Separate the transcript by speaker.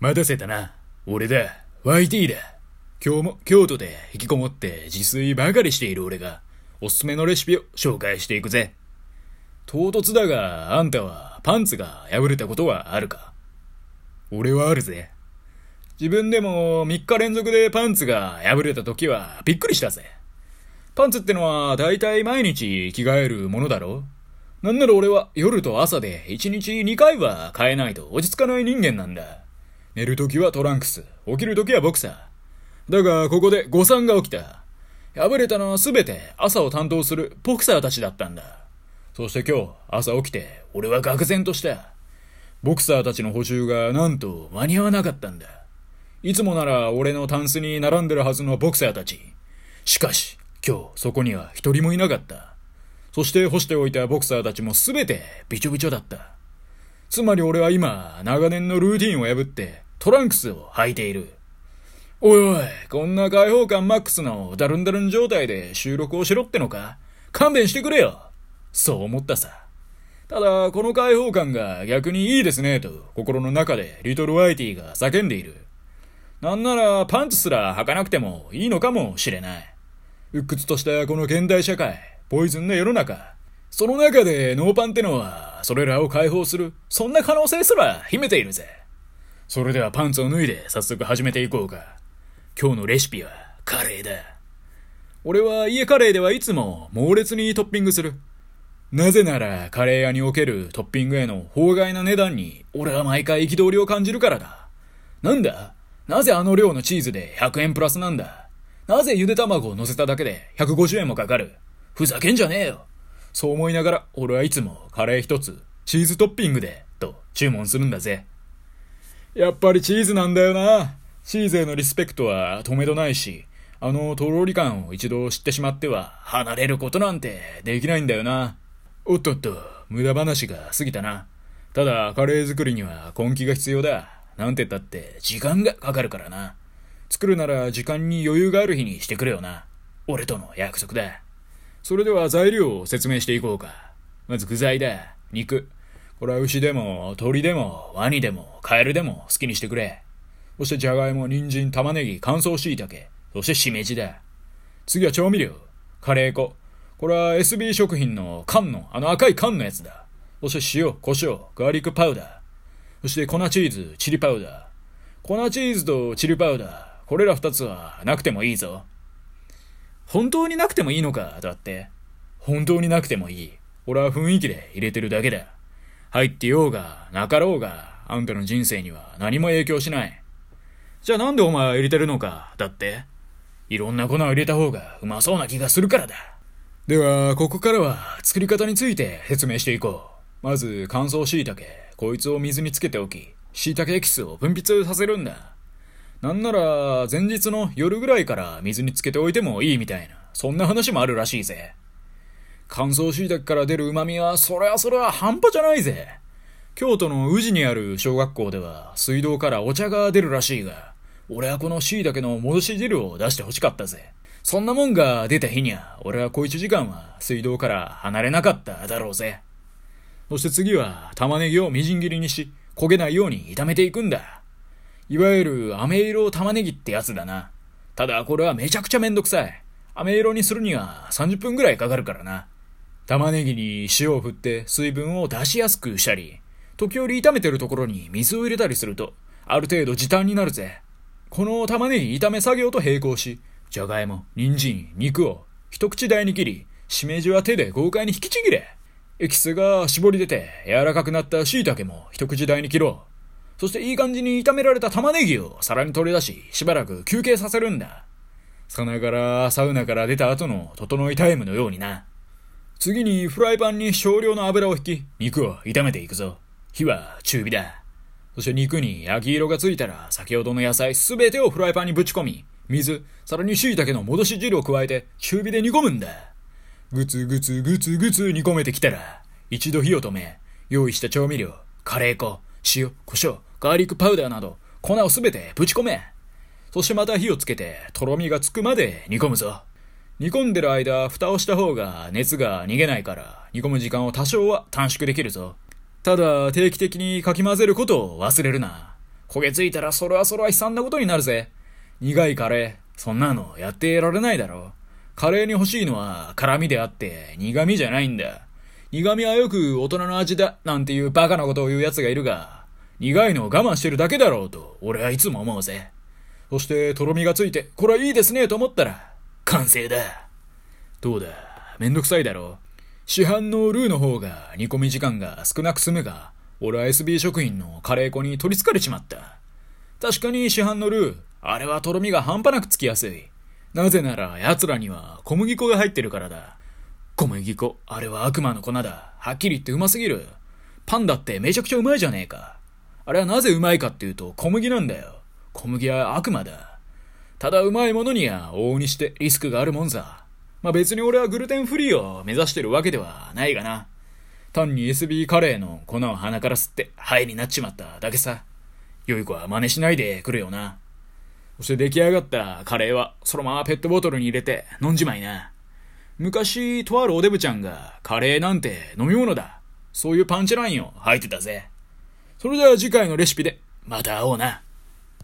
Speaker 1: 待たせたな。俺だ。YT だ。今日も京都で引きこもって自炊ばかりしている俺が、おすすめのレシピを紹介していくぜ。唐突だが、あんたはパンツが破れたことはあるか？俺はあるぜ。自分でも3日連続でパンツが破れた時はびっくりしたぜ。パンツってのは大体毎日着替えるものだろなんなら俺は夜と朝で1日2回は変えないと落ち着かない人間なんだ。寝るときはトランクス、起きるときはボクサー。だが、ここで誤算が起きた。破れたのはすべて朝を担当するボクサーたちだったんだ。そして今日、朝起きて、俺は愕然とした。ボクサーたちの補充がなんと間に合わなかったんだ。いつもなら俺のタンスに並んでるはずのボクサーたち。しかし、今日そこには一人もいなかった。そして干しておいたボクサーたちもすべてびちょびちょだった。つまり俺は今、長年のルーティンを破って、トランクスを履いている。おいおい、こんな開放感マックスのダルンダルン状態で収録をしろってのか？勘弁してくれよそう思ったさ。ただ、この開放感が逆にいいですね、と心の中でリトルワイティが叫んでいる。なんならパンツすら履かなくてもいいのかもしれない。鬱屈としたこの現代社会、ポイズンの世の中。その中でノーパンってのは、それらを解放する、そんな可能性すら秘めているぜ。それではパンツを脱いで早速始めていこうか。今日のレシピはカレーだ。俺は家カレーではいつも猛烈にトッピングする。なぜならカレー屋におけるトッピングへの法外な値段に俺は毎回憤りを感じるからだ。なんだ？なぜあの量のチーズで100円プラスなんだ？なぜゆで卵を乗せただけで150円もかかる？ふざけんじゃねえよそう思いながら俺はいつもカレー一つチーズトッピングでと注文するんだぜ。やっぱりチーズなんだよな。チーズへのリスペクトは止めどないし、あのとろり感を一度知ってしまっては離れることなんてできないんだよな。おっとっと、無駄話が過ぎたな。ただ、カレー作りには根気が必要だ。なんて言ったって時間がかかるからな。作るなら時間に余裕がある日にしてくれよな。俺との約束だ。それでは材料を説明していこうか。まず具材だ。肉。これは牛でも、鳥でも、ワニでも、カエルでも好きにしてくれ。そしてじゃがいも、人参、玉ねぎ、乾燥椎茸。そしてしめじだ。次は調味料。カレー粉。これは SB 食品の缶の、あの赤い缶のやつだ。そして塩、胡椒、ガーリックパウダー。そして粉チーズ、チリパウダー。粉チーズとチリパウダー。これら二つはなくてもいいぞ。本当になくてもいいのか、だって。本当になくてもいい。俺は雰囲気で入れてるだけだ。入ってようが、なかろうが、あんたの人生には何も影響しない。じゃあなんでお前は入れてるのか、だって。いろんな粉を入れた方がうまそうな気がするからだ。では、ここからは作り方について説明していこう。まず、乾燥椎茸。こいつを水につけておき、椎茸エキスを分泌させるんだ。なんなら、前日の夜ぐらいから水につけておいてもいいみたいな、そんな話もあるらしいぜ。乾燥椎茸から出る旨味は、それはそれは半端じゃないぜ。京都の宇治にある小学校では、水道からお茶が出るらしいが、俺はこの椎茸の戻し汁を出して欲しかったぜ。そんなもんが出た日には、俺は小一時間は水道から離れなかっただろうぜ。そして次は玉ねぎをみじん切りにし、焦げないように炒めていくんだ。いわゆる飴色玉ねぎってやつだな。ただこれはめちゃくちゃめんどくさい。飴色にするには30分ぐらいかかるからな。玉ねぎに塩を振って水分を出しやすくしたり、時折炒めてるところに水を入れたりすると、ある程度時短になるぜ。この玉ねぎ炒め作業と並行し、じゃがいも、人参、肉を一口大に切り、しめじは手で豪快に引きちぎれ。エキスが絞り出て柔らかくなった椎茸も一口大に切ろう。そしていい感じに炒められた玉ねぎを皿に取り出し、しばらく休憩させるんだ。さながらサウナから出た後の整いタイムのようにな。次にフライパンに少量の油を引き、肉を炒めていくぞ。火は中火だ。そして肉に焼き色がついたら、先ほどの野菜すべてをフライパンにぶち込み、水、さらに椎茸の戻し汁を加えて中火で煮込むんだ。ぐつぐつぐつぐつ煮込めてきたら、一度火を止め、用意した調味料、カレー粉、塩、胡椒、ガーリックパウダーなど、粉をすべてぶち込め。そしてまた火をつけて、とろみがつくまで煮込むぞ。煮込んでる間、蓋をした方が熱が逃げないから、煮込む時間を多少は短縮できるぞ。ただ、定期的にかき混ぜることを忘れるな。焦げついたらそれはそれは悲惨なことになるぜ。苦いカレー、そんなのやってられないだろ。カレーに欲しいのは辛味であって苦味じゃないんだ。苦味はよく大人の味だなんていうバカなことを言う奴がいるが、苦いのを我慢してるだけだろうと俺はいつも思うぜ。そしてとろみがついて、これはいいですねと思ったら、完成だ。どうだ、めんどくさいだろ？市販のルーの方が煮込み時間が少なく済むが、俺は SB 食品のカレー粉に取り憑かれちまった。確かに市販のルー、あれはとろみが半端なくつきやすい。なぜなら奴らには小麦粉が入ってるからだ。小麦粉、あれは悪魔の粉だ。はっきり言ってうますぎる。パンだってめちゃくちゃうまいじゃねえか。あれはなぜうまいかっていうと小麦なんだよ。小麦は悪魔だ。ただうまいものには往々にしてリスクがあるもんさ。まあ別に俺はグルテンフリーを目指してるわけではないがな。単に SB カレーの粉を鼻から吸ってハイになっちまっただけさ。良い子は真似しないでくるよな。そして出来上がったカレーはそのままペットボトルに入れて飲んじまいな。昔、とあるおデブちゃんがカレーなんて飲み物だ。そういうパンチラインを吐いてたぜ。それでは次回のレシピでまた会おうな。